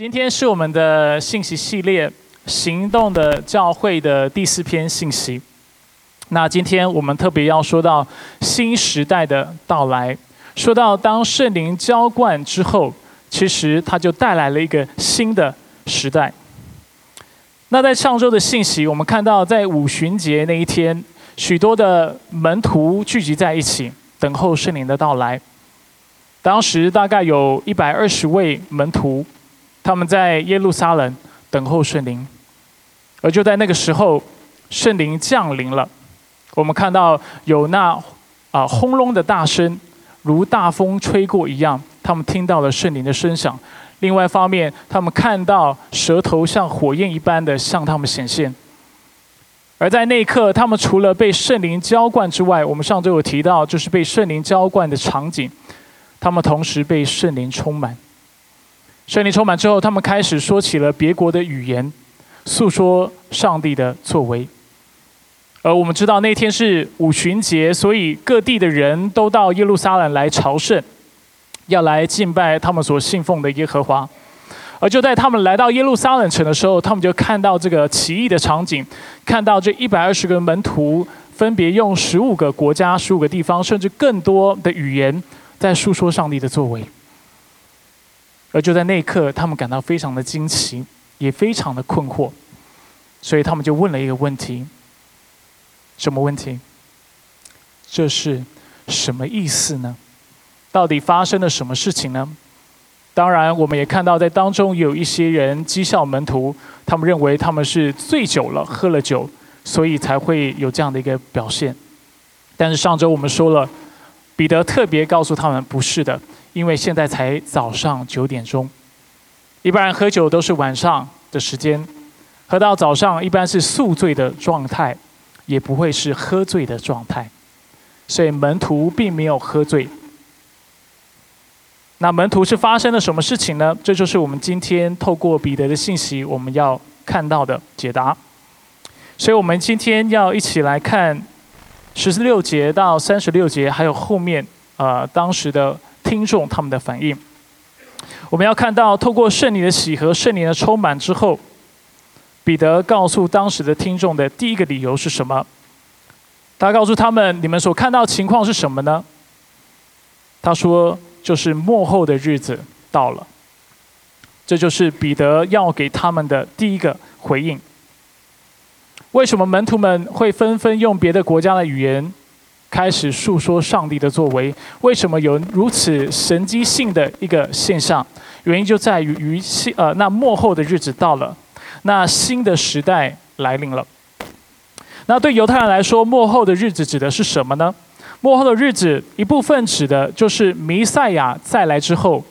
今天是我们的信息系列《行动的教会》的第四篇信息。那今天我们特别要说到新时代的到来，说到当圣灵浇灌之后，其实它就带来了一个新的时代。那在上周的信息，我们看到在五旬节那一天，许多的门徒聚集在一起，等候圣灵的到来。当时大概有一百二十位门徒。他们在耶路撒冷等候圣灵，而就在那个时候，圣灵降临了。我们看到有那啊轰隆的大声，如大风吹过一样。他们听到了圣灵的声响。另外一方面，他们看到舌头像火焰一般的向他们显现。而在那一刻，他们除了被圣灵浇灌之外，我们上周有提到，就是被圣灵浇灌的场景，他们同时被圣灵充满。圣灵充满之后，他们开始说起了别国的语言，诉说上帝的作为。而我们知道那天是五旬节，所以各地的人都到耶路撒冷来朝圣，要来敬拜他们所信奉的耶和华。而就在他们来到耶路撒冷城的时候，他们就看到这个奇异的场景，看到这一百二十个门徒分别用十五个国家、十五个地方，甚至更多的语言，在诉说上帝的作为。而就在那一刻，他们感到非常的惊奇，也非常的困惑，所以他们就问了一个问题：什么问题？这是什么意思呢？到底发生了什么事情呢？当然，我们也看到在当中有一些人讥笑门徒，他们认为他们是醉酒了，喝了酒，所以才会有这样的一个表现。但是上周我们说了，彼得特别告诉他们，不是的。因为现在才早上九点钟，一般人喝酒都是晚上的时间，喝到早上一般是宿醉的状态，也不会是喝醉的状态，所以门徒并没有喝醉。那门徒是发生了什么事情呢？这就是我们今天透过彼得的信息我们要看到的解答。所以我们今天要一起来看十六节到三十六节，还有后面呃当时的。听众他们的反应，我们要看到，透过圣灵的喜和圣灵的充满之后，彼得告诉当时的听众的第一个理由是什么？他告诉他们：“你们所看到情况是什么呢？”他说：“就是幕后的日子到了。”这就是彼得要给他们的第一个回应。为什么门徒们会纷纷用别的国家的语言？开始诉说上帝的作为，为什么有如此神机性的一个现象？原因就在于于新呃，那末后的日子到了，那新的时代来临了。那对犹太人来说，末后的日子指的是什么呢？末后的日子一部分指的就是弥赛亚再来之后，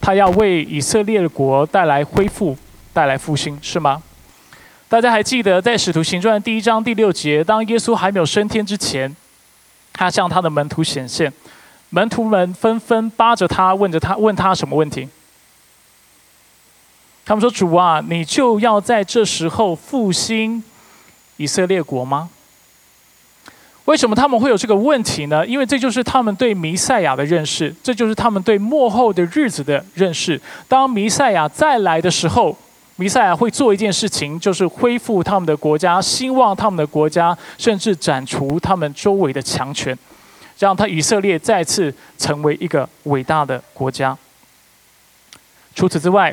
他要为以色列国带来恢复、带来复兴，是吗？大家还记得在使徒行传第一章第六节，当耶稣还没有升天之前。他向他的门徒显现，门徒们纷纷扒着他，问着他，问他什么问题？他们说：“主啊，你就要在这时候复兴以色列国吗？”为什么他们会有这个问题呢？因为这就是他们对弥赛亚的认识，这就是他们对末后的日子的认识。当弥赛亚再来的时候。弥赛亚会做一件事情，就是恢复他们的国家，兴旺他们的国家，甚至斩除他们周围的强权，让他以色列再次成为一个伟大的国家。除此之外，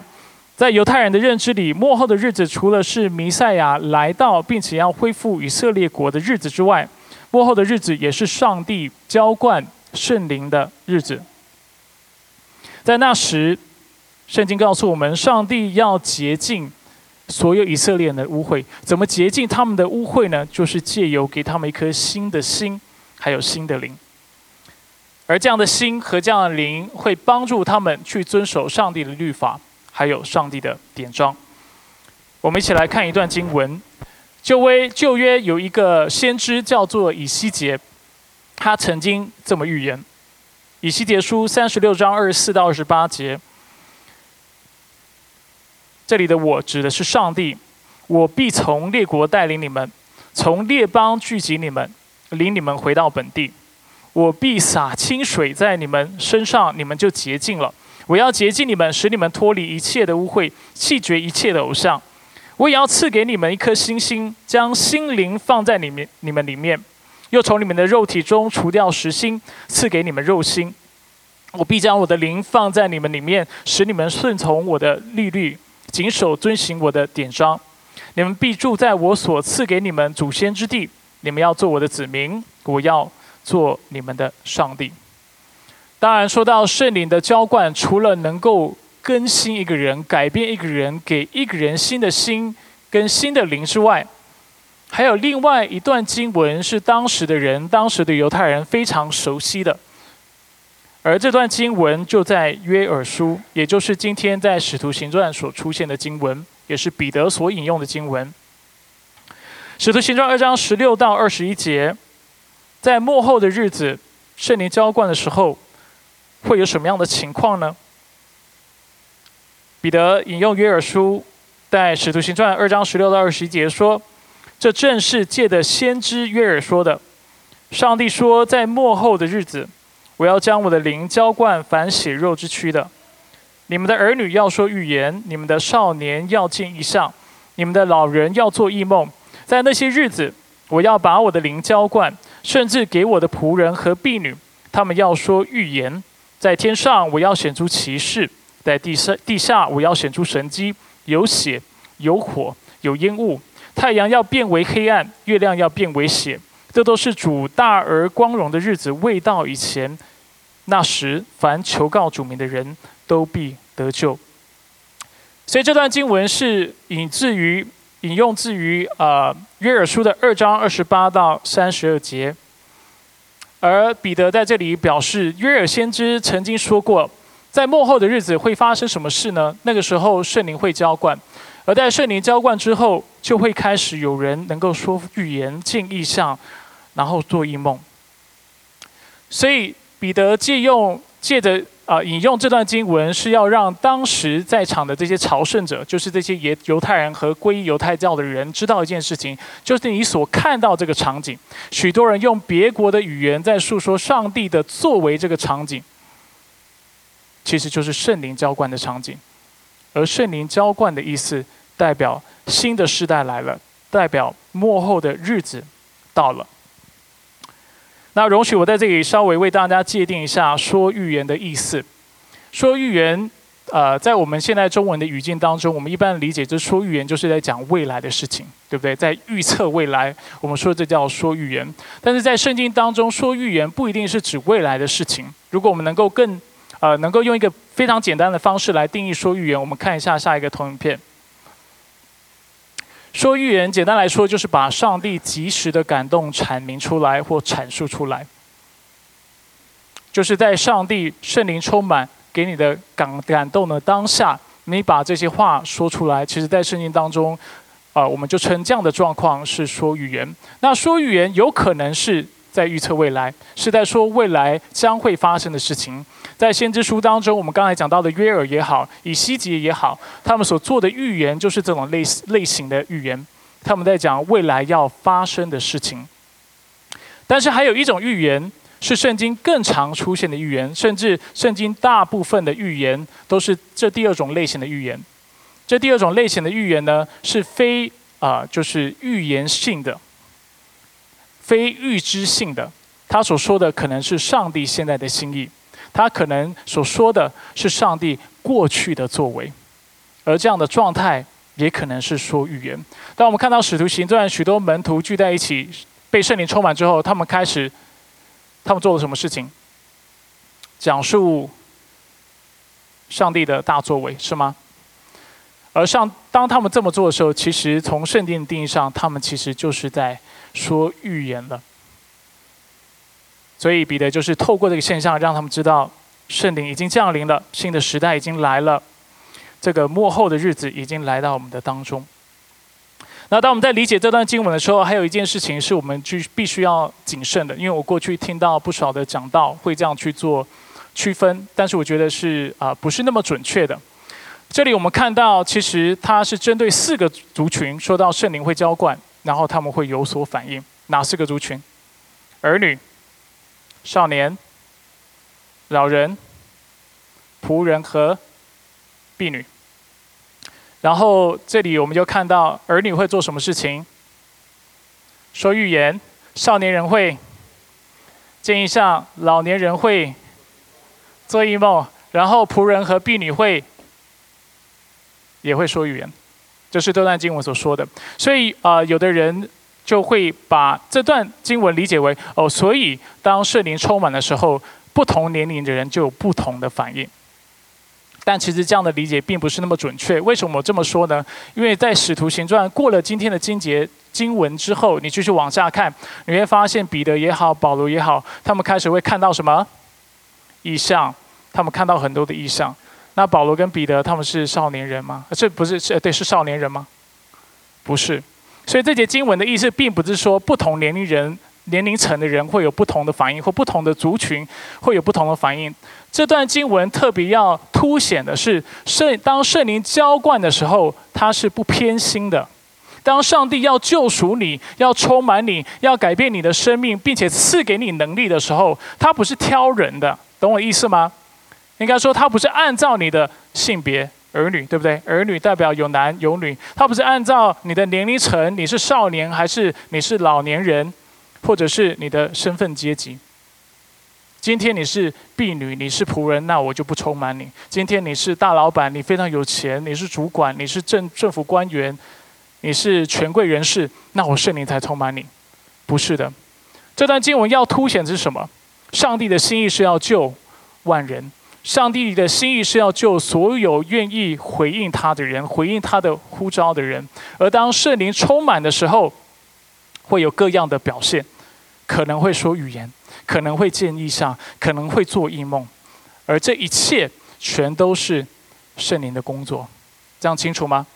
在犹太人的认知里，末后的日子除了是弥赛亚来到并且要恢复以色列国的日子之外，末后的日子也是上帝浇灌圣灵的日子。在那时。圣经告诉我们，上帝要洁净所有以色列人的污秽。怎么洁净他们的污秽呢？就是借由给他们一颗新的心，还有新的灵。而这样的心和这样的灵，会帮助他们去遵守上帝的律法，还有上帝的典章。我们一起来看一段经文：旧约旧约有一个先知叫做以西结，他曾经这么预言：以西结书三十六章二十四到二十八节。这里的我指的是上帝，我必从列国带领你们，从列邦聚集你们，领你们回到本地。我必洒清水在你们身上，你们就洁净了。我要洁净你们，使你们脱离一切的污秽，弃绝一切的偶像。我也要赐给你们一颗星星，将心灵放在里面，你们里面，又从你们的肉体中除掉石心，赐给你们肉心。我必将我的灵放在你们里面，使你们顺从我的律律，谨守遵行我的典章。你们必住在我所赐给你们祖先之地。你们要做我的子民，我要做你们的上帝。当然，说到圣灵的浇灌，除了能够更新一个人、改变一个人、给一个人新的心跟新的灵之外，还有另外一段经文是当时的人、当时的犹太人非常熟悉的。而这段经文就在约珥书，也就是今天在使徒行传所出现的经文。也是彼得所引用的经文，《使徒行传》二章十六到二十一节，在末后的日子，圣灵浇灌的时候，会有什么样的情况呢？彼得引用约珥书，在《使徒行传》二章十六到二十一节说：“这正是借的先知约珥说的。上帝说，在末后的日子，我要将我的灵浇灌凡血肉之躯的。”你们的儿女要说预言，你们的少年要见异象，你们的老人要做异梦。在那些日子，我要把我的灵浇灌，甚至给我的仆人和婢女，他们要说预言。在天上，我要显出奇事；在地上，地下我要显出神机，有血，有火，有烟雾。太阳要变为黑暗，月亮要变为血。这都是主大而光荣的日子未到以前。那时，凡求告主名的人。都必得救。所以这段经文是引自于引用自于呃约珥书的二章二十八到三十二节，而彼得在这里表示，约珥先知曾经说过，在末后的日子会发生什么事呢？那个时候圣灵会浇灌，而在圣灵浇灌之后，就会开始有人能够说预言、见异象，然后做异梦。所以彼得借用借着。啊，引用这段经文是要让当时在场的这些朝圣者，就是这些犹犹太人和皈依犹太教的人，知道一件事情，就是你所看到这个场景，许多人用别国的语言在诉说上帝的作为，这个场景，其实就是圣灵浇灌的场景，而圣灵浇灌的意思，代表新的时代来了，代表幕后的日子到了。那容许我在这里稍微为大家界定一下说预言的意思。说预言，呃，在我们现在中文的语境当中，我们一般理解就说预言就是在讲未来的事情，对不对？在预测未来，我们说这叫说预言。但是在圣经当中说预言不一定是指未来的事情。如果我们能够更，呃，能够用一个非常简单的方式来定义说预言，我们看一下下一个投影片。说预言，简单来说就是把上帝及时的感动阐明出来或阐述出来，就是在上帝圣灵充满给你的感感动的当下，你把这些话说出来。其实，在圣经当中，啊，我们就称这样的状况是说预言。那说预言有可能是在预测未来，是在说未来将会发生的事情。在先知书当中，我们刚才讲到的约尔也好，以西结也好，他们所做的预言就是这种类类型的预言，他们在讲未来要发生的事情。但是还有一种预言是圣经更常出现的预言，甚至圣经大部分的预言都是这第二种类型的预言。这第二种类型的预言呢，是非啊，就是预言性的，非预知性的。他所说的可能是上帝现在的心意。他可能所说的是上帝过去的作为，而这样的状态也可能是说预言。当我们看到使徒行传许多门徒聚在一起，被圣灵充满之后，他们开始，他们做了什么事情？讲述上帝的大作为，是吗？而上当他们这么做的时候，其实从圣经定义上，他们其实就是在说预言了。所以彼得就是透过这个现象，让他们知道圣灵已经降临了，新的时代已经来了，这个幕后的日子已经来到我们的当中。那当我们在理解这段经文的时候，还有一件事情是我们就必须要谨慎的，因为我过去听到不少的讲道会这样去做区分，但是我觉得是啊不是那么准确的。这里我们看到，其实它是针对四个族群说到圣灵会浇灌，然后他们会有所反应。哪四个族群？儿女。少年、老人、仆人和婢女。然后这里我们就看到儿女会做什么事情？说预言，少年人会见异象，老年人会做异梦，然后仆人和婢女会也会说预言，这是这段经文所说的。所以啊，有的人就会把这段经文理解为哦，所以当圣灵充满的时候，不同年龄的人就有不同的反应。但其实这样的理解并不是那么准确。为什么我这么说呢？因为在使徒行传过了今天的经节经文之后，你继续往下看，你会发现彼得也好，保罗也好，他们开始会看到什么意象？他们看到很多的意象。那保罗跟彼得他们是少年人吗？这不是是对是少年人吗？不是。所以这节经文的意思，并不是说不同年龄人。年龄层的人会有不同的反应，或不同的族群会有不同的反应。这段经文特别要凸显的是，圣当圣灵浇灌的时候，它是不偏心的。当上帝要救赎你，要充满你，要改变你的生命，并且赐给你能力的时候，他不是挑人的，懂我意思吗？应该说，他不是按照你的性别儿女，对不对？儿女代表有男有女，他不是按照你的年龄层，你是少年还是你是老年人。或者是你的身份阶级。今天你是婢女，你是仆人，那我就不充满你。今天你是大老板，你非常有钱，你是主管，你是政政府官员，你是权贵人士，那我圣灵才充满你。不是的，这段经文要凸显的是什么？上帝的心意是要救万人，上帝的心意是要救所有愿意回应他的人，回应他的呼召的人。而当圣灵充满的时候，会有各样的表现，可能会说语言，可能会见异象，可能会做异梦，而这一切全都是圣灵的工作，这样清楚吗？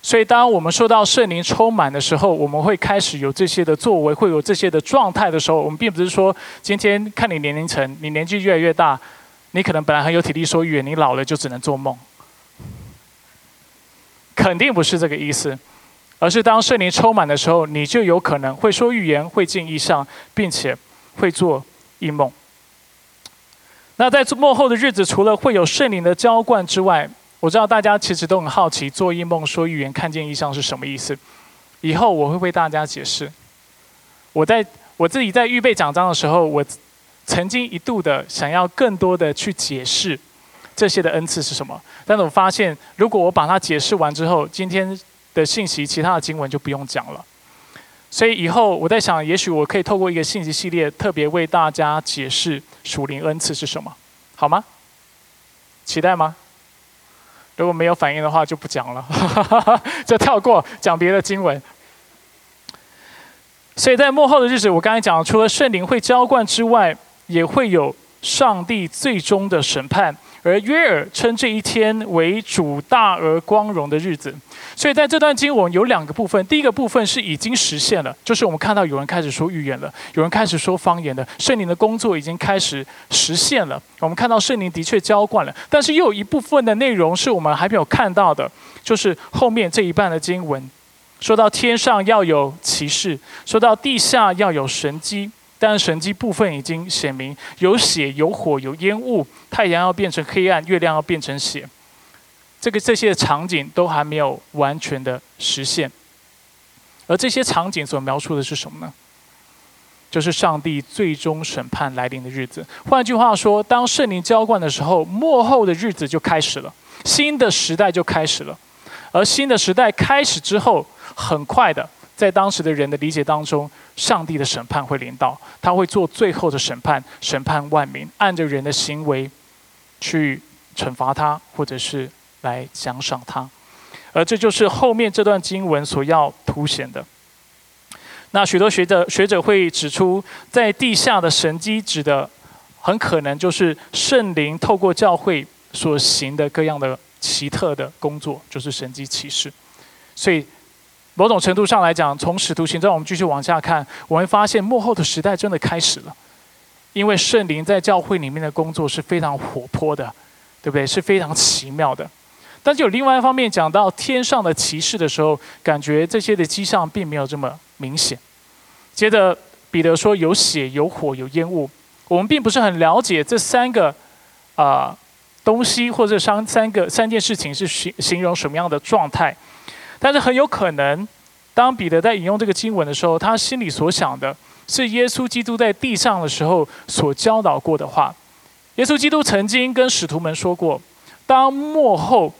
所以，当我们受到圣灵充满的时候，我们会开始有这些的作为，会有这些的状态的时候，我们并不是说今天看你年龄层，你年纪越来越大，你可能本来很有体力说语言，你老了就只能做梦，肯定不是这个意思。而是当圣灵充满的时候，你就有可能会说预言，会进异象，并且会做异梦。那在幕后的日子，除了会有圣灵的浇灌之外，我知道大家其实都很好奇，做异梦、说预言、看见异象是什么意思。以后我会为大家解释。我在我自己在预备讲章的时候，我曾经一度的想要更多的去解释这些的恩赐是什么，但是我发现，如果我把它解释完之后，今天。的信息，其他的经文就不用讲了。所以以后我在想，也许我可以透过一个信息系列，特别为大家解释属灵恩赐是什么，好吗？期待吗？如果没有反应的话，就不讲了，就跳过讲别的经文。所以在幕后的日子，我刚才讲，除了圣灵会浇灌之外，也会有上帝最终的审判。而约尔称这一天为主大而光荣的日子，所以在这段经文有两个部分。第一个部分是已经实现了，就是我们看到有人开始说预言了，有人开始说方言了，圣灵的工作已经开始实现了。我们看到圣灵的确浇灌了，但是又有一部分的内容是我们还没有看到的，就是后面这一半的经文，说到天上要有骑士，说到地下要有神机。但神迹部分已经显明，有血、有火、有烟雾，太阳要变成黑暗，月亮要变成血。这个这些场景都还没有完全的实现。而这些场景所描述的是什么呢？就是上帝最终审判来临的日子。换句话说，当圣灵浇灌的时候，末后的日子就开始了，新的时代就开始了。而新的时代开始之后，很快的。在当时的人的理解当中，上帝的审判会临到，他会做最后的审判，审判万民，按着人的行为去惩罚他，或者是来奖赏他。而这就是后面这段经文所要凸显的。那许多学者学者会指出，在地下的神机指的，很可能就是圣灵透过教会所行的各样的奇特的工作，就是神机启示。所以。某种程度上来讲，从使徒行传我们继续往下看，我们发现幕后的时代真的开始了。因为圣灵在教会里面的工作是非常活泼的，对不对？是非常奇妙的。但是有另外一方面讲到天上的骑士的时候，感觉这些的迹象并没有这么明显。接着彼得说有血、有火、有烟雾，我们并不是很了解这三个啊东西或者三三个三件事情是形形容什么样的状态。但是很有可能，当彼得在引用这个经文的时候，他心里所想的是耶稣基督在地上的时候所教导过的话。耶稣基督曾经跟使徒们说过，当末后，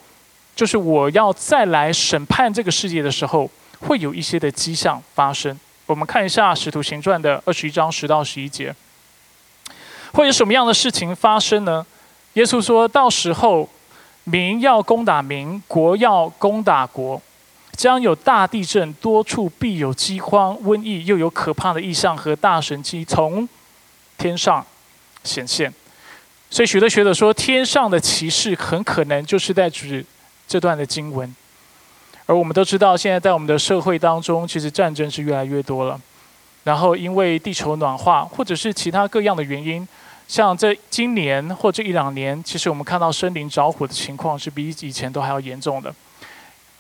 就是我要再来审判这个世界的时候，会有一些的迹象发生。我们看一下《使徒行传》的二十一章十到十一节，会有什么样的事情发生呢？耶稣说到时候，民要攻打民，国要攻打国，将有大地震，多处必有饥荒、瘟疫，又有可怕的异象和大神迹从天上显现。所以许多学者说，天上的骑士很可能就是在指这段的经文。而我们都知道，现在在我们的社会当中，其实战争是越来越多了。然后因为地球暖化，或者是其他各样的原因，像这今年或这一两年，其实我们看到森林着火的情况是比以前都还要严重的。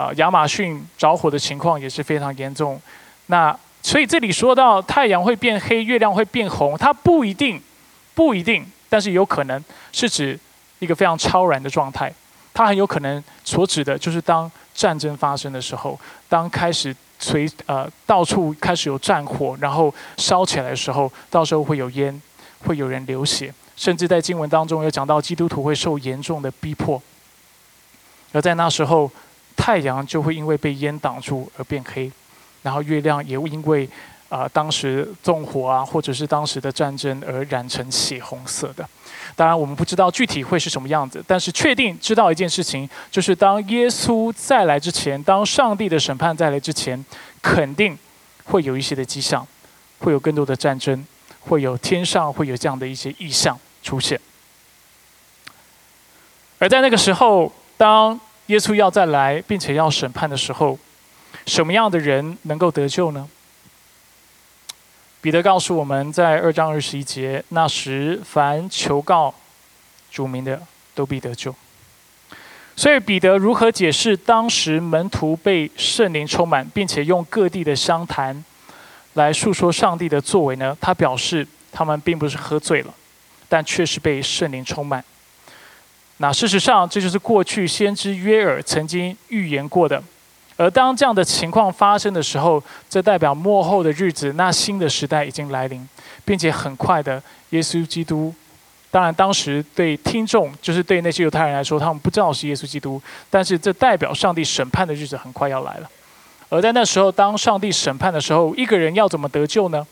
啊，亚马逊着火的情况也是非常严重。那所以这里说到太阳会变黑，月亮会变红，它不一定，不一定，但是有可能是指一个非常超然的状态。它很有可能所指的就是当。战争发生的时候，当开始随呃到处开始有战火，然后烧起来的时候，到时候会有烟，会有人流血，甚至在经文当中有讲到基督徒会受严重的逼迫。而在那时候，太阳就会因为被烟挡住而变黑，然后月亮也会因为啊当时纵火啊，或者是当时的战争而染成血红色的。当然，我们不知道具体会是什么样子，但是确定知道一件事情，就是当耶稣再来之前，当上帝的审判再来之前，肯定会有一些的迹象，会有更多的战争，会有天上会有这样的一些异象出现。而在那个时候，当耶稣要再来，并且要审判的时候，什么样的人能够得救呢？彼得告诉我们在二章二十一节，那时凡求告主名的，都必得救。所以彼得如何解释当时门徒被圣灵充满，并且用各地的相谈来述说上帝的作为呢？他表示他们并不是喝醉了，但却是被圣灵充满。那事实上，这就是过去先知约尔曾经预言过的。而当这样的情况发生的时候，这代表末后的日子，那新的时代已经来临，并且很快的，耶稣基督，当然当时对听众，就是对那些犹太人来说，他们不知道是耶稣基督，但是这代表上帝审判的日子很快要来了。而在那时候，当上帝审判的时候，一个人要怎么得救呢？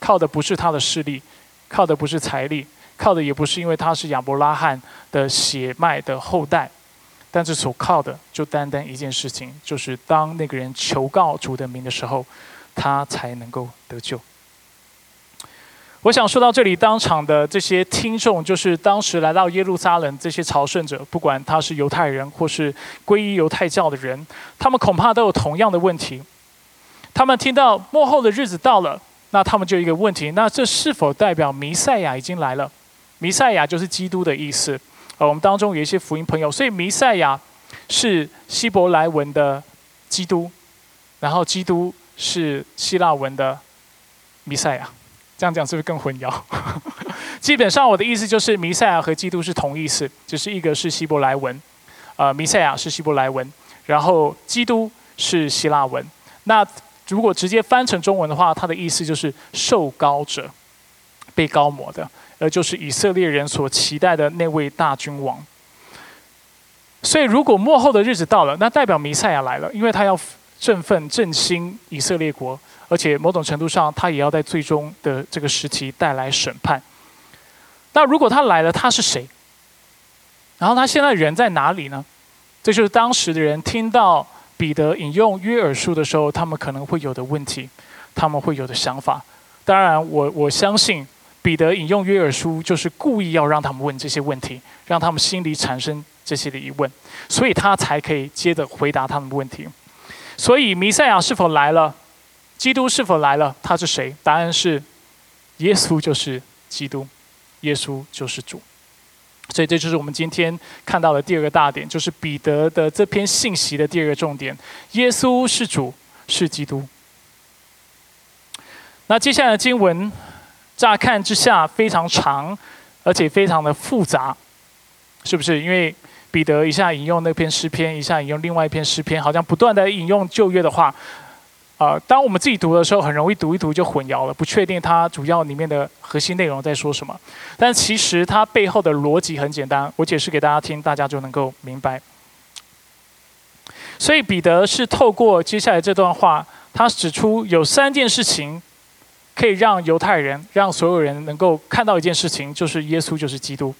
靠的不是他的势力，靠的不是财力，靠的也不是因为他是亚伯拉罕的血脉的后代。但是所靠的就单单一件事情，就是当那个人求告主的名的时候，他才能够得救。我想说到这里，当场的这些听众，就是当时来到耶路撒冷这些朝圣者，不管他是犹太人或是皈依犹太教的人，他们恐怕都有同样的问题。他们听到末后的日子到了，那他们就一个问题：那这是否代表弥赛亚已经来了？弥赛亚就是基督的意思。呃，我们当中有一些福音朋友，所以弥赛亚是希伯来文的基督，然后基督是希腊文的弥赛亚，这样讲是不是更混淆？基本上我的意思就是，弥赛亚和基督是同意思，只是一个是希伯来文，呃，弥赛亚是希伯来文，然后基督是希腊文。那如果直接翻成中文的话，它的意思就是受高者，被高抹的。而就是以色列人所期待的那位大君王。所以，如果末后的日子到了，那代表弥赛亚来了，因为他要振奋振兴以色列国，而且某种程度上，他也要在最终的这个时期带来审判。那如果他来了，他是谁？然后他现在人在哪里呢？这就是当时的人听到彼得引用约珥书的时候，他们可能会有的问题，他们会有的想法。当然，我我相信。彼得引用约珥书，就是故意要让他们问这些问题，让他们心里产生这些的疑问，所以他才可以接着回答他们的问题。所以弥赛亚是否来了？基督是否来了？他是谁？答案是，耶稣就是基督，耶稣就是主。所以这就是我们今天看到的第二个大点，就是彼得的这篇信息的第二个重点：耶稣是主，是基督。那接下来的经文。乍看之下非常长，而且非常的复杂，是不是？因为彼得一下引用那篇诗篇，一下引用另外一篇诗篇，好像不断的引用旧约的话。啊，当我们自己读的时候，很容易读一读就混淆了，不确定它主要里面的核心内容在说什么。但其实它背后的逻辑很简单，我解释给大家听，大家就能够明白。所以彼得是透过接下来这段话，他指出有三件事情可以让犹太人、让所有人能够看到一件事情，就是耶稣就是基督。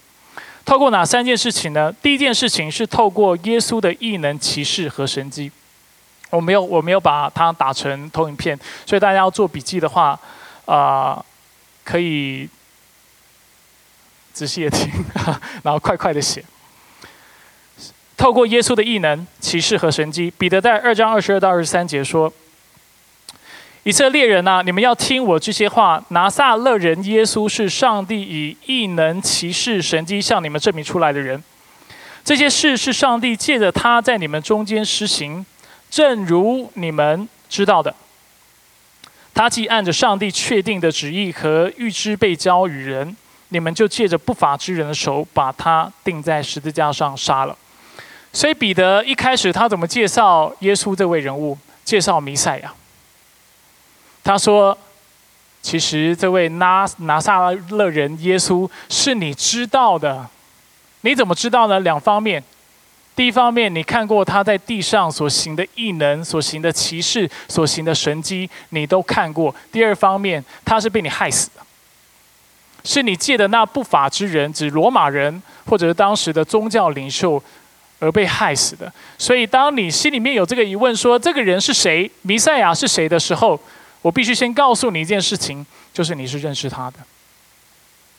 透过哪三件事情呢？第一件事情是透过耶稣的异能、骑士和神迹。我没有，我没有把它打成投影片，所以大家要做笔记的话，啊，可以仔细的听，然后快快的写。透过耶稣的异能、骑士和神迹，彼得在二章二十二到二十三节说：“以色列人呐，你们要听我这些话。拿撒勒人耶稣是上帝以异能、启示、神迹向你们证明出来的人。这些事是上帝借着他在你们中间施行，正如你们知道的。他既按着上帝确定的旨意和预知被交与人，你们就借着不法之人的手把他钉在十字架上杀了。”所以彼得一开始他怎么介绍耶稣这位人物？介绍弥赛亚。他说：“其实这位拿拿撒勒人耶稣是你知道的。你怎么知道呢？两方面。第一方面，你看过他在地上所行的异能、所行的奇事、所行的神迹，你都看过。第二方面，他是被你害死的，是你借的那不法之人，指罗马人或者是当时的宗教领袖。”而被害死的，所以当你心里面有这个疑问，说这个人是谁，弥赛亚是谁的时候，我必须先告诉你一件事情，就是你是认识他的，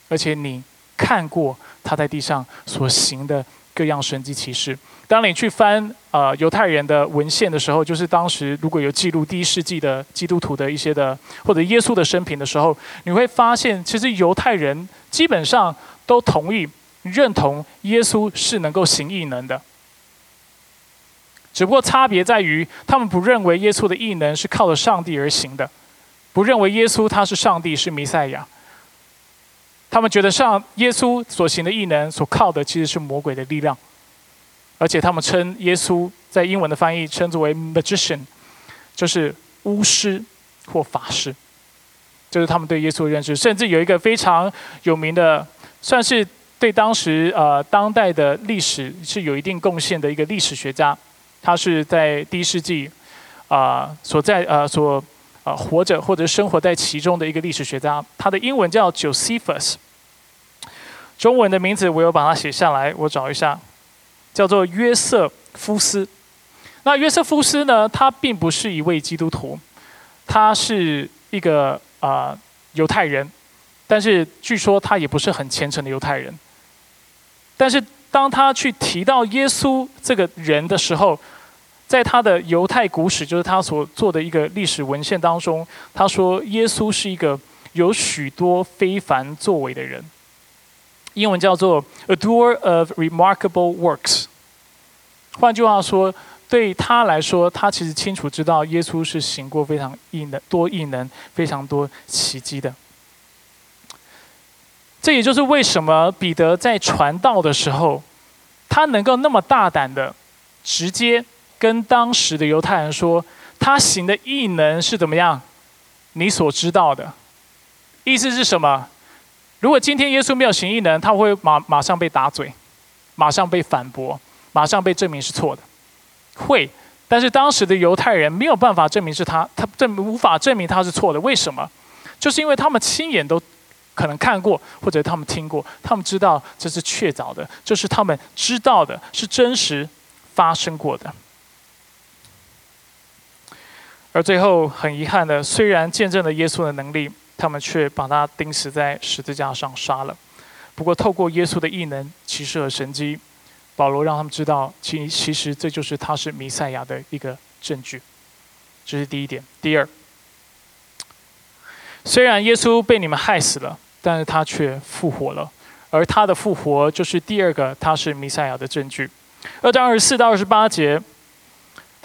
而且你看过他在地上所行的各样神迹奇事。当你去翻呃犹太人的文献的时候，就是当时如果有记录第一世纪的基督徒的一些的或者耶稣的生平的时候，你会发现，其实犹太人基本上都同意认同耶稣是能够行异能的。只不过差别在于，他们不认为耶稣的异能是靠着上帝而行的，不认为耶稣他是上帝是弥赛亚。他们觉得上耶稣所行的异能所靠的其实是魔鬼的力量，而且他们称耶稣在英文的翻译称作为 magician，就是巫师或法师，这是他们对耶稣的认识。甚至有一个非常有名的，算是对当时呃当代的历史是有一定贡献的一个历史学家。他是在第一世纪，啊，所在呃所啊活着或者生活在其中的一个历史学家。他的英文叫 Josephus，中文的名字我有把它写下来，我找一下，叫做约瑟夫斯。那约瑟夫斯呢，他并不是一位基督徒，他是一个啊犹太人，但是据说他也不是很虔诚的犹太人。但是当他去提到耶稣这个人的时候，在他的犹太古史，就是他所做的一个历史文献当中，他说耶稣是一个有许多非凡作为的人。英文叫做 “a doer of remarkable works”。换句话说，对他来说，他其实清楚知道耶稣是行过非常异能、多异能、非常多奇迹的。这也就是为什么彼得在传道的时候，他能够那么大胆的直接。跟当时的犹太人说，他行的异能是怎么样？你所知道的，意思是什么？如果今天耶稣没有行异能，他会马马上被打嘴，马上被反驳，马上被证明是错的。会，但是当时的犹太人没有办法证明是他，他证无法证明他是错的。为什么？就是因为他们亲眼都可能看过，或者他们听过，他们知道这是确凿的，这是他们知道的，是真实发生过的。而最后很遗憾的，虽然见证了耶稣的能力，他们却把他钉死在十字架上杀了。不过，透过耶稣的异能、启示和神迹，保罗让他们知道，其其实这就是他是弥赛亚的一个证据。这是第一点。第二，虽然耶稣被你们害死了，但是他却复活了，而他的复活就是第二个他是弥赛亚的证据。二章二十四到二十八节。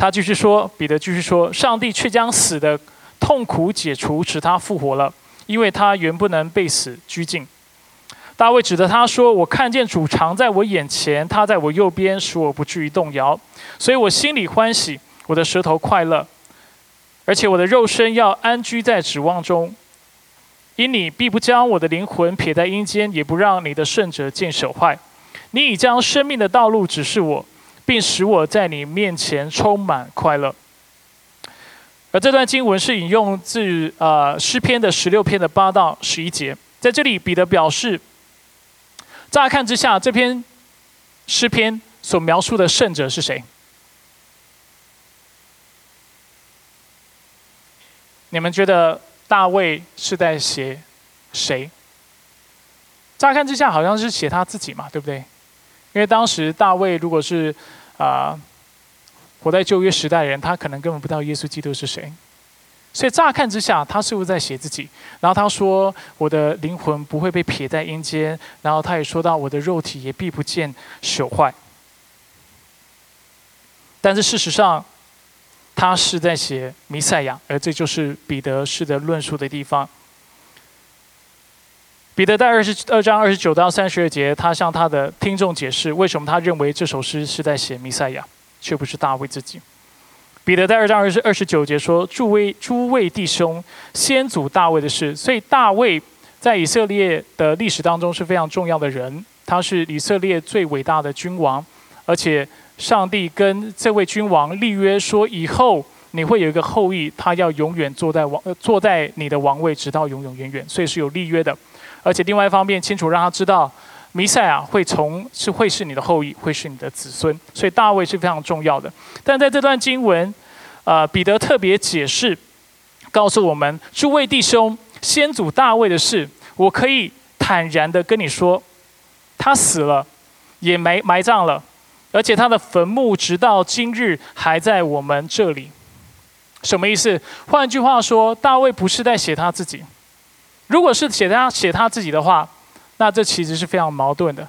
他继续说：“彼得继续说，上帝却将死的痛苦解除，使他复活了，因为他原不能被死拘禁。大卫指着他说：“我看见主常在我眼前，他在我右边，使我不至于动摇，所以我心里欢喜，我的舌头快乐，而且我的肉身要安居在指望中。因你必不将我的灵魂撇在阴间，也不让你的圣者见朽坏。你已将生命的道路指示我，并使我在你面前充满快乐。”而这段经文是引用自呃诗篇的十六篇的八到十一节，在这里彼得表示。乍看之下，这篇诗篇所描述的圣者是谁？你们觉得大卫是在写谁？乍看之下，好像是写他自己嘛，对不对？因为当时大卫如果是啊活在旧约时代的人，他可能根本不知道耶稣基督是谁。所以乍看之下，他是不是在写自己？然后他说：“我的灵魂不会被撇在阴间。”然后他也说到：“我的肉体也必不见朽坏。”但是事实上，他是在写弥赛亚，而这就是彼得式的论述的地方。彼得在二十二章二十九到三十二节，他向他的听众解释为什么他认为这首诗是在写弥赛亚，却不是大卫自己。彼得在二章二十二十九节说：“诸位诸位弟兄，先祖大卫的事。所以大卫在以色列的历史当中是非常重要的人，他是以色列最伟大的君王，而且上帝跟这位君王立约说，以后你会有一个后裔，他要永远坐在王坐在你的王位，直到永永远远。所以是有立约的，而且另外一方面清楚让他知道，弥赛亚会从是会是你的后裔，会是你的子孙。所以大卫是非常重要的。但在这段经文。啊，彼得特别解释，告诉我们诸位弟兄，先祖大卫的事，我可以坦然的跟你说，他死了，也埋埋葬了，而且他的坟墓直到今日还在我们这里。什么意思？换句话说，大卫不是在写他自己。如果是写他写他自己的话，那这其实是非常矛盾的。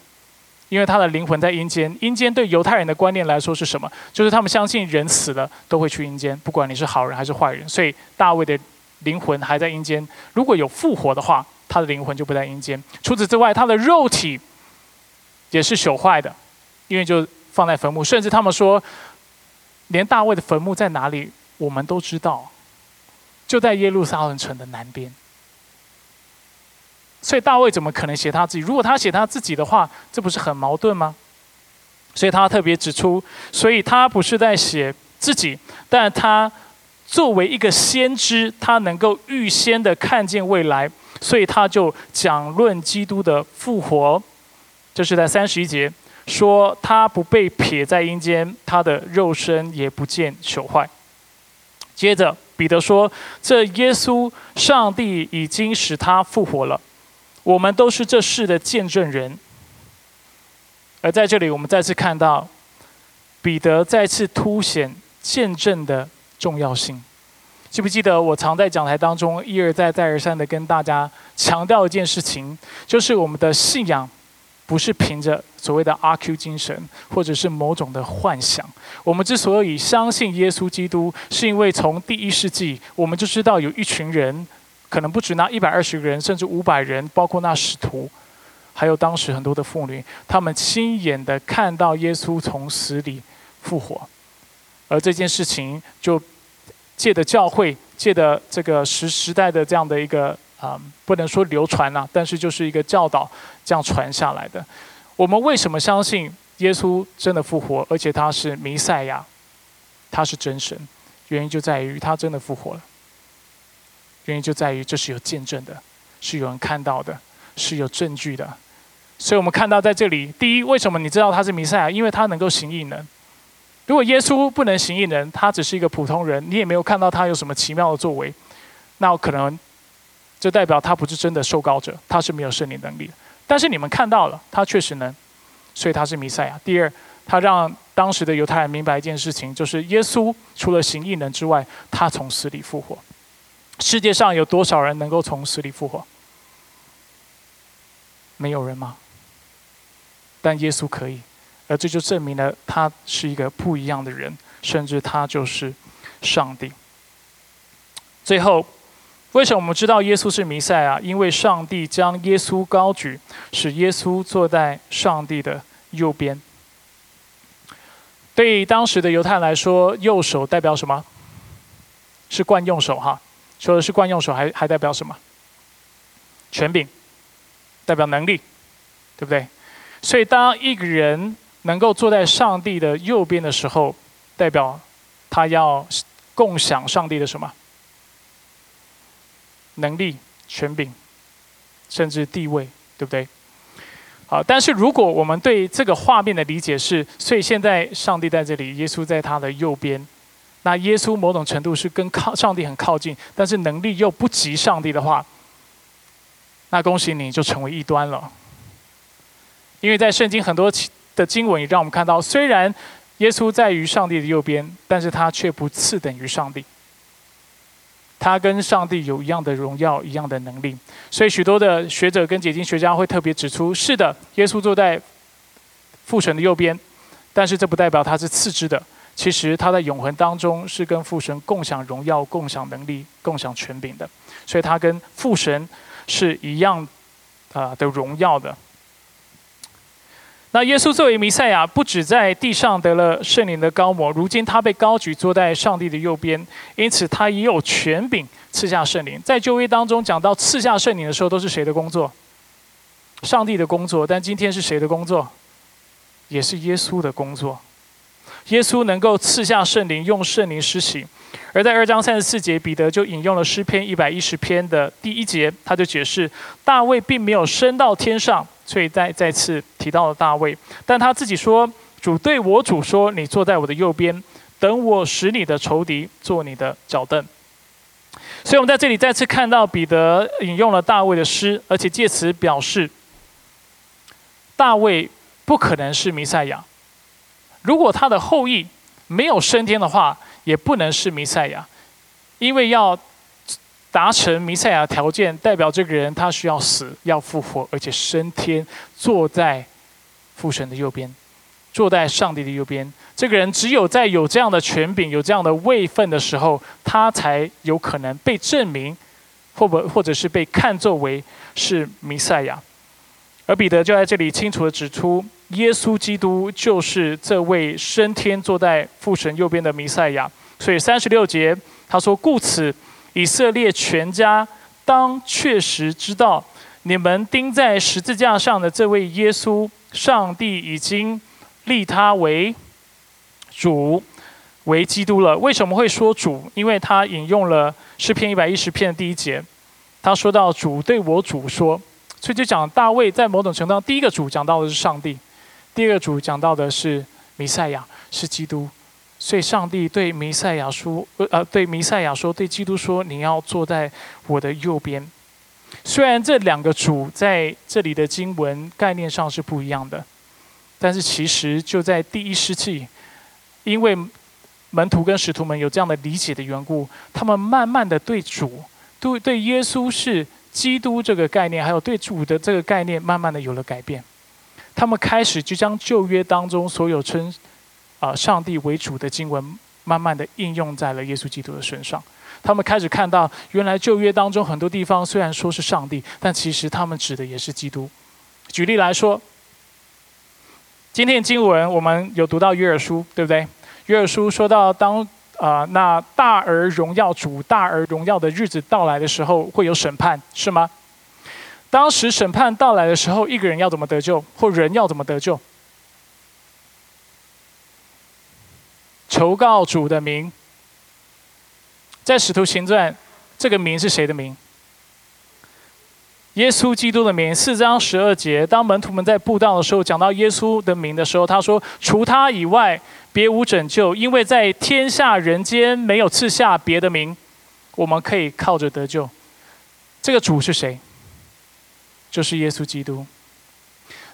因为他的灵魂在阴间，阴间对犹太人的观念来说是什么？就是他们相信人死了都会去阴间，不管你是好人还是坏人。所以大卫的灵魂还在阴间。如果有复活的话，他的灵魂就不在阴间。除此之外，他的肉体也是朽坏的，因为就放在坟墓。甚至他们说，连大卫的坟墓在哪里，我们都知道，就在耶路撒冷城的南边。所以大卫怎么可能写他自己？如果他写他自己的话，这不是很矛盾吗？所以他特别指出，所以他不是在写自己，但他作为一个先知，他能够预先的看见未来，所以他就讲论基督的复活。这是在三十一节说，他不被撇在阴间，他的肉身也不见朽坏。接着彼得说：“这耶稣，上帝已经使他复活了。”我们都是这事的见证人，而在这里，我们再次看到彼得再次凸显见证的重要性。记不记得我常在讲台当中一而再、再而三的跟大家强调一件事情，就是我们的信仰不是凭着所谓的阿 Q 精神，或者是某种的幻想。我们之所以相信耶稣基督，是因为从第一世纪我们就知道有一群人。可能不止那一百二十个人，甚至五百人，包括那使徒，还有当时很多的妇女，他们亲眼的看到耶稣从死里复活，而这件事情就借的教会，借的这个时时代的这样的一个啊，不能说流传啊，但是就是一个教导这样传下来的。我们为什么相信耶稣真的复活，而且他是弥赛亚，他是真神？原因就在于他真的复活了。原因就在于这是有见证的，是有人看到的，是有证据的。所以我们看到在这里，第一，为什么你知道他是弥赛亚？因为他能够行异能。如果耶稣不能行异能，他只是一个普通人，你也没有看到他有什么奇妙的作为，那可能就代表他不是真的受膏者，他是没有圣灵能力的。但是你们看到了，他确实能，所以他是弥赛亚。第二，他让当时的犹太人明白一件事情，就是耶稣除了行异能之外，他从死里复活。世界上有多少人能够从死里复活？没有人吗？但耶稣可以，而这就证明了他是一个不一样的人，甚至他就是上帝。最后，为什么我们知道耶稣是弥赛亚？因为上帝将耶稣高举，使耶稣坐在上帝的右边。对当时的犹太人来说，右手代表什么？是惯用手哈。说的是惯用手，还还代表什么？权柄，代表能力，对不对？所以当一个人能够坐在上帝的右边的时候，代表他要共享上帝的什么？能力、权柄，甚至地位，对不对？好，但是如果我们对这个画面的理解是，所以现在上帝在这里，耶稣在他的右边，那耶稣某种程度是跟靠上帝很靠近，但是能力又不及上帝的话，那恭喜你就成为异端了。因为在圣经很多的经文也让我们看到，虽然耶稣在于上帝的右边，但是他却不次等于上帝。他跟上帝有一样的荣耀，一样的能力，所以许多的学者跟解经学家会特别指出：是的，耶稣坐在父神的右边，但是这不代表他是次之的。其实他在永恒当中是跟父神共享荣耀、共享能力、共享权柄的，所以他跟父神是一样啊的荣耀的。那耶稣作为弥赛亚，不止在地上得了圣灵的高摩，如今他被高举坐在上帝的右边，因此他也有权柄赐下圣灵。在旧约当中讲到赐下圣灵的时候，都是谁的工作？上帝的工作。但今天是谁的工作？也是耶稣的工作。耶稣能够赐下圣灵，用圣灵施行。而在二章三十四节，彼得就引用了诗篇一百一十篇的第一节，他就解释大卫并没有升到天上。所以再再次提到了大卫，但他自己说：“主对我主说，你坐在我的右边，等我使你的仇敌做你的脚凳。”所以，我们在这里再次看到彼得引用了大卫的诗，而且借此表示大卫不可能是弥赛亚。如果他的后裔没有升天的话，也不能是弥赛亚，因为要。达成弥赛亚条件，代表这个人他需要死，要复活，而且升天，坐在父神的右边，坐在上帝的右边。这个人只有在有这样的权柄、有这样的位分的时候，他才有可能被证明，或不或者是被看作为是弥赛亚。而彼得就在这里清楚的指出，耶稣基督就是这位升天坐在父神右边的弥赛亚。所以三十六节他说：“故此。”以色列全家当确实知道，你们钉在十字架上的这位耶稣，上帝已经立他为主，为基督了。为什么会说主？因为他引用了诗篇一百一十篇的第一节，他说到主对我主说，所以就讲大卫在某种程度上，第一个主讲到的是上帝，第二个主讲到的是弥赛亚，是基督。所以，上帝对弥赛亚说：“呃，对弥赛亚说，对基督说，你要坐在我的右边。”虽然这两个主在这里的经文概念上是不一样的，但是其实就在第一世纪，因为门徒跟使徒们有这样的理解的缘故，他们慢慢的对主、对对耶稣是基督这个概念，还有对主的这个概念，慢慢的有了改变。他们开始就将旧约当中所有称。啊，上帝为主的经文，慢慢的应用在了耶稣基督的身上。他们开始看到，原来旧约当中很多地方虽然说是上帝，但其实他们指的也是基督。举例来说，今天经文我们有读到约尔书，对不对？约尔书说到，当啊那大而荣耀主、大而荣耀的日子到来的时候，会有审判，是吗？当时审判到来的时候，一个人要怎么得救，或人要怎么得救？求告主的名，在使徒行传，这个名是谁的名？耶稣基督的名。四章十二节，当门徒们在布道的时候，讲到耶稣的名的时候，他说：“除他以外，别无拯救，因为在天下人间没有赐下别的名，我们可以靠着得救。”这个主是谁？就是耶稣基督。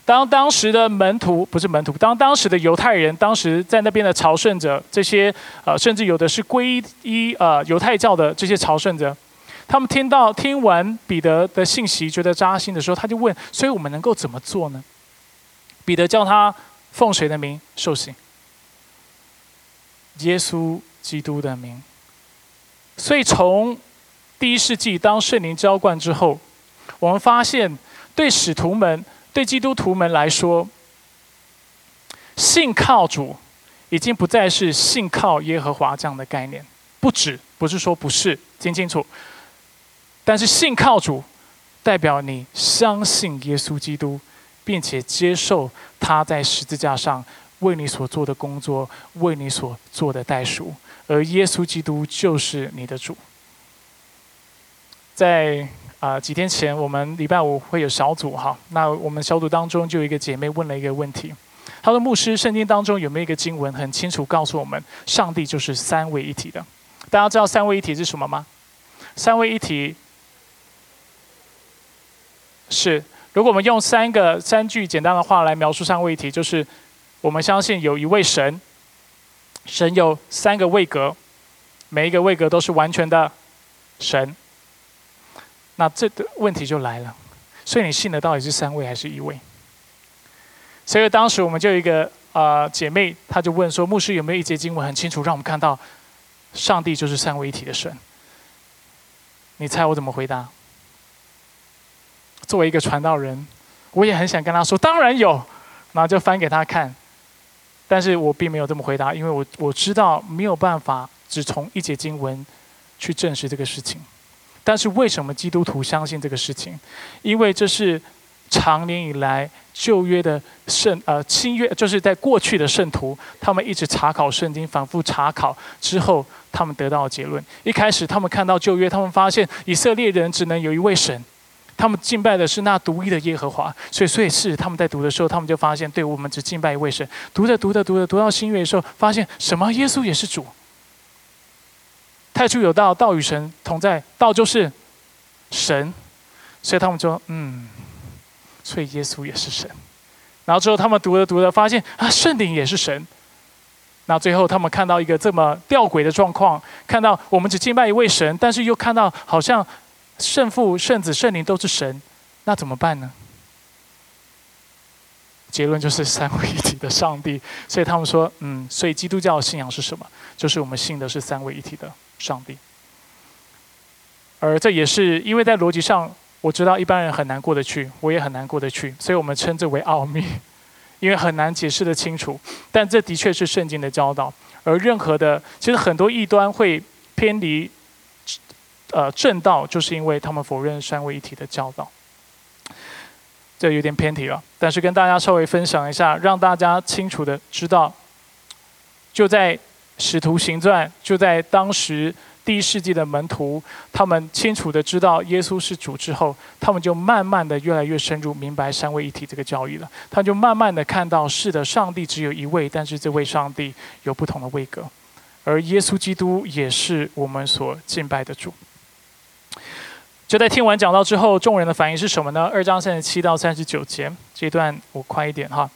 当当时的门徒不是门徒，当当时的犹太人，当时在那边的朝圣者，这些呃，甚至有的是皈依呃犹太教的这些朝圣者，他们听到听完彼得的信息，觉得扎心的时候，他就问：所以我们能够怎么做呢？彼得叫他奉谁的名受洗？耶稣基督的名。所以从第一世纪当圣灵浇灌之后，我们发现对使徒们、对基督徒们来说，信靠主已经不再是信靠耶和华这样的概念。不止，不是说不是，听清楚。但是信靠主，代表你相信耶稣基督，并且接受他在十字架上为你所做的工作，为你所做的代赎，而耶稣基督就是你的主。在啊几天前，我们礼拜五会有小组哈，那我们小组当中就有一个姐妹问了一个问题，她说：“牧师，圣经当中有没有一个经文很清楚告诉我们，上帝就是三位一体的？”大家知道三位一体是什么吗？三位一体是，如果我们用三个三句简单的话来描述三位一体，就是我们相信有一位神，神有三个位格，每一个位格都是完全的神。那这个问题就来了，所以你信的到底是三位还是一位？所以当时我们就一个呃姐妹，她就问说：牧师有没有一节经文很清楚，让我们看到？上帝就是三位一体的神，你猜我怎么回答？作为一个传道人，我也很想跟他说，当然有，然后就翻给他看，但是我并没有这么回答，因为我我知道没有办法只从一节经文去证实这个事情。但是为什么基督徒相信这个事情？因为这是。长年以来，旧约的圣呃新约，就是在过去的圣徒，他们一直查考圣经，反复查考之后，他们得到的结论。一开始，他们看到旧约，他们发现以色列人只能有一位神，他们敬拜的是那独一的耶和华。所以，所以是他们在读的时候，他们就发现，对我们只敬拜一位神。读着读着读着，读到新约的时候，发现什么？耶稣也是主。太初有道，道与神同在，道就是神。所以他们说，嗯。所以耶稣也是神，然后之后他们读着读着，发现啊，圣灵也是神。那最后他们看到一个这么吊诡的状况，看到我们只敬拜一位神，但是又看到好像圣父、圣子、圣灵都是神，那怎么办呢？结论就是三位一体的上帝。所以他们说，嗯，所以基督教信仰是什么？就是我们信的是三位一体的上帝。而这也是因为在逻辑上。我知道一般人很难过得去，我也很难过得去，所以我们称之为奥秘，因为很难解释的清楚。但这的确是圣经的教导，而任何的，其实很多异端会偏离，呃，正道，就是因为他们否认三位一体的教导。这有点偏题了，但是跟大家稍微分享一下，让大家清楚的知道，就在使徒行传，就在当时。第一世纪的门徒，他们清楚的知道耶稣是主之后，他们就慢慢的越来越深入明白三位一体这个教义了。他就慢慢的看到，是的，上帝只有一位，但是这位上帝有不同的位格，而耶稣基督也是我们所敬拜的主。就在听完讲道之后，众人的反应是什么呢？二章三十七到三十九节这段，我快一点哈。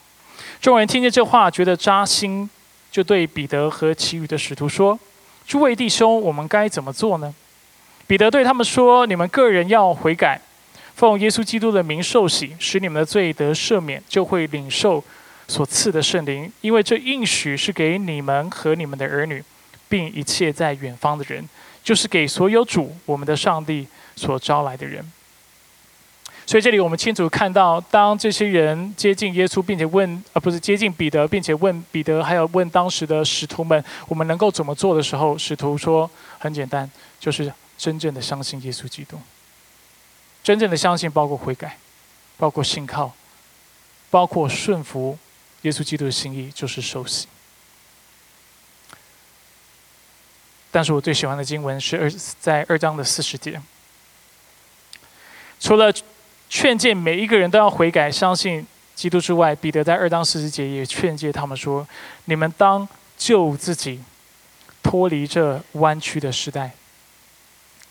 众人听见这话，觉得扎心，就对彼得和其余的使徒说。诸位弟兄，我们该怎么做呢？彼得对他们说：“你们个人要悔改，奉耶稣基督的名受洗，使你们的罪得赦免，就会领受所赐的圣灵。因为这应许是给你们和你们的儿女，并一切在远方的人，就是给所有主我们的上帝所招来的人。”所以这里我们清楚看到，当这些人接近耶稣，并且问，而不是接近彼得，并且问彼得，还有问当时的使徒们，我们能够怎么做的时候，使徒说很简单，就是真正的相信耶稣基督。真正的相信包括悔改，包括信靠，包括顺服耶稣基督的心意，就是受洗。但是我最喜欢的经文是二在二章的四十节，除了。劝诫每一个人都要悔改，相信基督之外，彼得在二章四十节也劝诫他们说：“你们当救自己，脱离这弯曲的时代。”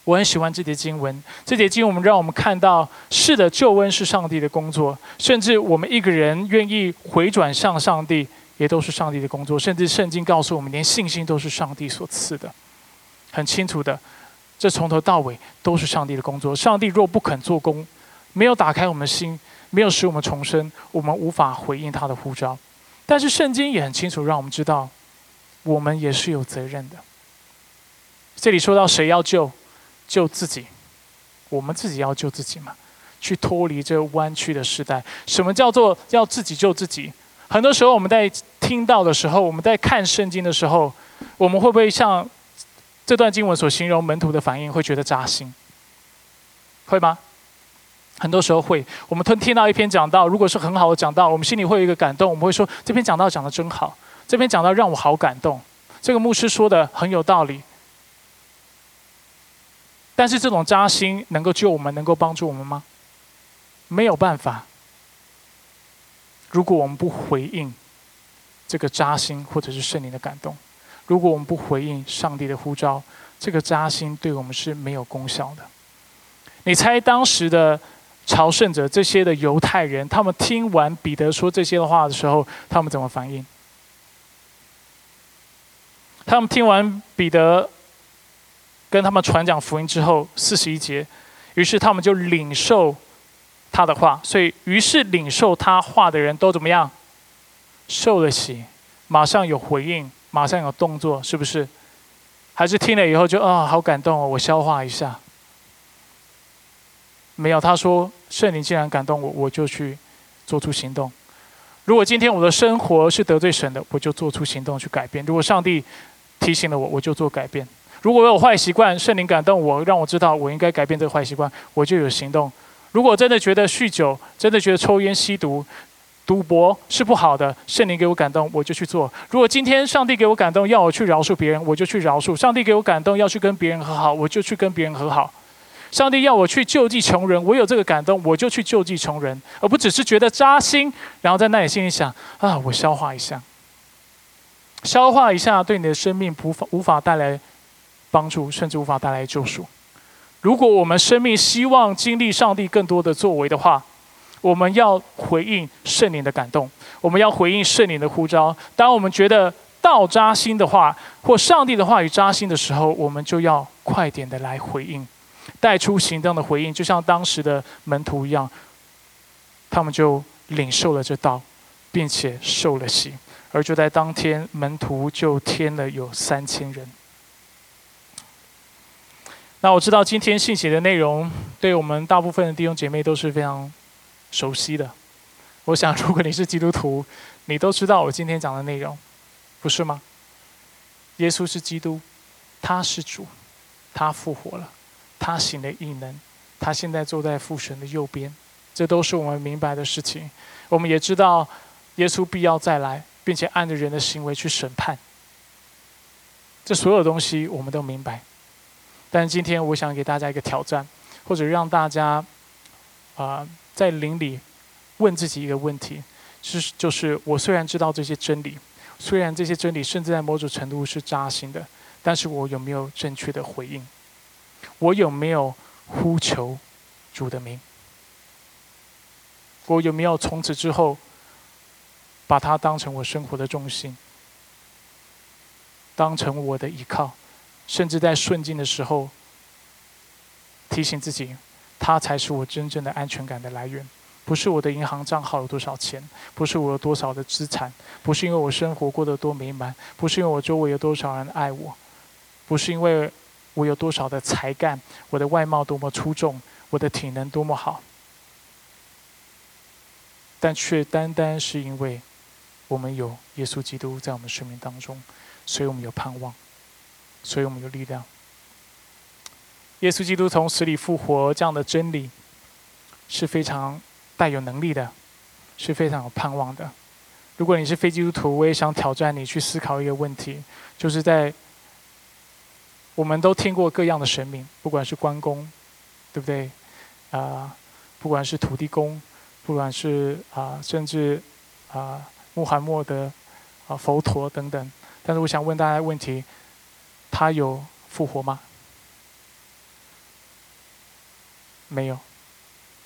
我很喜欢这节经文，这节经文让我们看到，是的，救恩是上帝的工作，甚至我们一个人愿意回转向上帝，也都是上帝的工作。甚至圣经告诉我们，连信心都是上帝所赐的，很清楚的，这从头到尾都是上帝的工作。上帝若不肯做工，没有打开我们心，没有使我们重生，我们无法回应他的呼召。但是圣经也很清楚，让我们知道，我们也是有责任的。这里说到谁要救，救自己，我们自己要救自己嘛，去脱离这弯曲的时代。什么叫做要自己救自己？很多时候我们在听到的时候，我们在看圣经的时候，我们会不会像这段经文所形容门徒的反应，会觉得扎心？会吗？很多时候会。我们听听到一篇讲道，如果是很好的讲道，我们心里会有一个感动，我们会说这篇讲道讲的真好，这篇讲道让我好感动，这个牧师说的很有道理。但是这种扎心能够救我们，能够帮助我们吗？没有办法。如果我们不回应这个扎心，或者是圣灵的感动，如果我们不回应上帝的呼召，这个扎心对我们是没有功效的。你猜当时的朝圣者，这些的犹太人，他们听完彼得说这些的话的时候，他们怎么反应？他们听完彼得跟他们传讲福音之后，四十一节，于是他们就领受。他的话，所以于是领受他话的人都怎么样？受了洗，马上有回应，马上有动作，是不是？还是听了以后就啊，好感动哦，我消化一下。没有，他说圣灵既然感动我，我就去做出行动。如果今天我的生活是得罪神的，我就做出行动去改变。如果上帝提醒了我，我就做改变。如果我有坏习惯，圣灵感动我，让我知道我应该改变这个坏习惯，我就有行动。如果真的觉得酗酒，真的觉得抽烟、吸毒、赌博是不好的，圣灵给我感动，我就去做。如果今天上帝给我感动，要我去饶恕别人，我就去饶恕。上帝给我感动，要去跟别人和好，我就去跟别人和好。上帝要我去救济穷人，我有这个感动，我就去救济穷人，而不只是觉得扎心，然后在那里心里想啊，我消化一下，消化一下，对你的生命无法无法带来帮助，甚至无法带来救赎。如果我们生命希望经历上帝更多的作为的话，我们要回应圣灵的感动，我们要回应圣灵的呼召。当我们觉得道扎心的话，或上帝的话语扎心的时候，我们就要快点的来回应，带出行动的回应，就像当时的门徒一样，他们就领受了这道，并且受了洗，而就在当天，门徒就添了有三千人。那我知道今天信息的内容，对我们大部分的弟兄姐妹都是非常熟悉的。我想，如果你是基督徒，你都知道我今天讲的内容，不是吗？耶稣是基督，他是主，他复活了，他行了异能，他现在坐在父神的右边，这都是我们明白的事情。我们也知道，耶稣必要再来，并且按着人的行为去审判。这所有东西，我们都明白。但今天我想给大家一个挑战，或者让大家啊在灵里问自己一个问题：，是就是我虽然知道这些真理，虽然这些真理甚至在某种程度是扎心的，但是我有没有正确的回应？我有没有呼求主的名？我有没有从此之后把它当成我生活的重心，当成我的依靠？甚至在顺境的时候，提醒自己，它才是我真正的安全感的来源。不是我的银行账号有多少钱，不是我有多少的资产，不是因为我生活过得多美满，不是因为我周围有多少人爱我，不是因为我有多少的才干，我的外貌多么出众，我的体能多么好，但却单单是因为我们有耶稣基督在我们生命当中，所以我们有盼望。所以我们有力量。耶稣基督从死里复活这样的真理是非常带有能力的，是非常有盼望的。如果你是非基督徒，我也想挑战你去思考一个问题：就是在我们都听过各样的神明，不管是关公，对不对？啊，不管是土地公，不管是啊，甚至啊，穆罕默德、啊佛陀等等。但是我想问大家问题。他有复活吗？没有。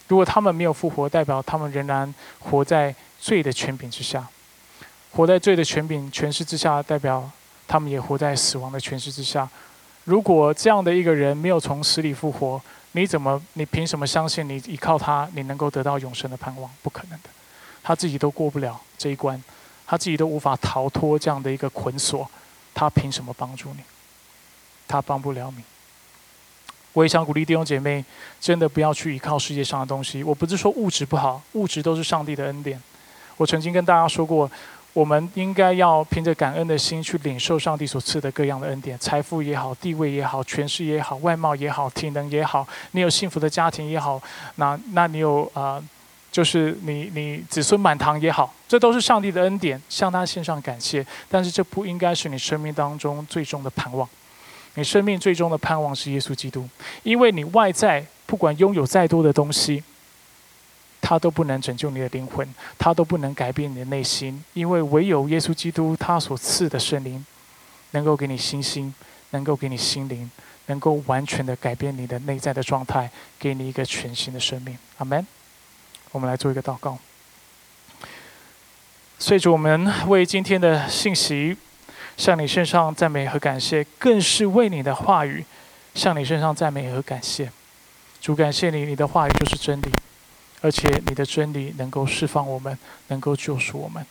如果他们没有复活，代表他们仍然活在罪的权柄之下。活在罪的权柄权势之下，代表他们也活在死亡的权势之下。如果这样的一个人没有从死里复活，你怎么？你凭什么相信你依靠他，你能够得到永生的盼望？不可能的。他自己都过不了这一关，他自己都无法逃脱这样的一个捆锁，他凭什么帮助你？他帮不了你。我也想鼓励弟兄姐妹，真的不要去依靠世界上的东西。我不是说物质不好，物质都是上帝的恩典。我曾经跟大家说过，我们应该要凭着感恩的心去领受上帝所赐的各样的恩典，财富也好，地位也好，权势也好，外貌也好，体能也好，你有幸福的家庭也好，那那你有啊，就是你你子孙满堂也好，这都是上帝的恩典，向他献上感谢。但是这不应该是你生命当中最终的盼望。你生命最终的盼望是耶稣基督，因为你外在不管拥有再多的东西，他都不能拯救你的灵魂，他都不能改变你的内心，因为唯有耶稣基督他所赐的圣灵，能够给你信心，能够给你心灵，能够完全的改变你的内在的状态，给你一个全新的生命。阿门。我们来做一个祷告。所以主我们为今天的信息。向你献上赞美和感谢，更是为你的话语向你献上赞美和感谢。主感谢你，你的话语就是真理，而且你的真理能够释放我们，能够救赎我们。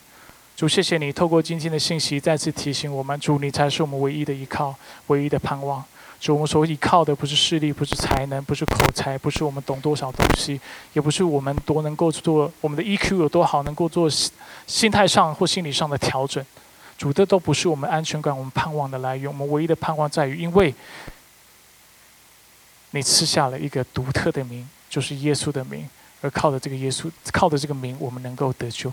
主谢谢你，透过今天的信息再次提醒我们：主，你才是我们唯一的依靠，唯一的盼望。主，我们所依靠的不是势力，不是才能，不是口才，不是我们懂多少东西，也不是我们多能够做我们的 EQ 有多好，能够做心态上或心理上的调整。主的都不是我们安全感、我们盼望的来源。我们唯一的盼望在于，因为你赐下了一个独特的名，就是耶稣的名，而靠着这个耶稣，靠着这个名，我们能够得救。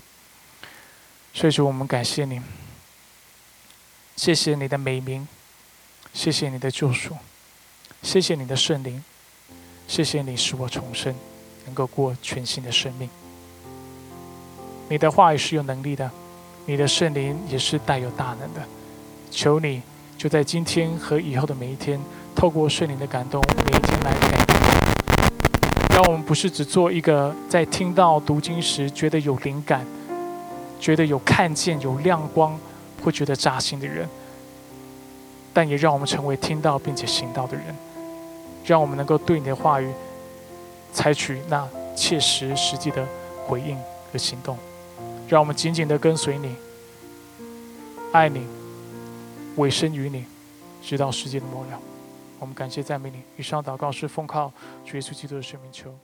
所以说，我们感谢你，谢谢你的美名，谢谢你的救赎，谢谢你的圣灵，谢谢你使我重生，能够过全新的生命。你的话语是有能力的。你的圣灵也是带有大能的，求你就在今天和以后的每一天，透过圣灵的感动，每一天来改变。让我们不是只做一个在听到读经时觉得有灵感、觉得有看见、有亮光，会觉得扎心的人，但也让我们成为听到并且行道的人，让我们能够对你的话语采取那切实实际的回应和行动。让我们紧紧的跟随你，爱你，委身于你，直到世界的末了。我们感谢赞美你。以上祷告是奉靠主耶稣基督的圣名求。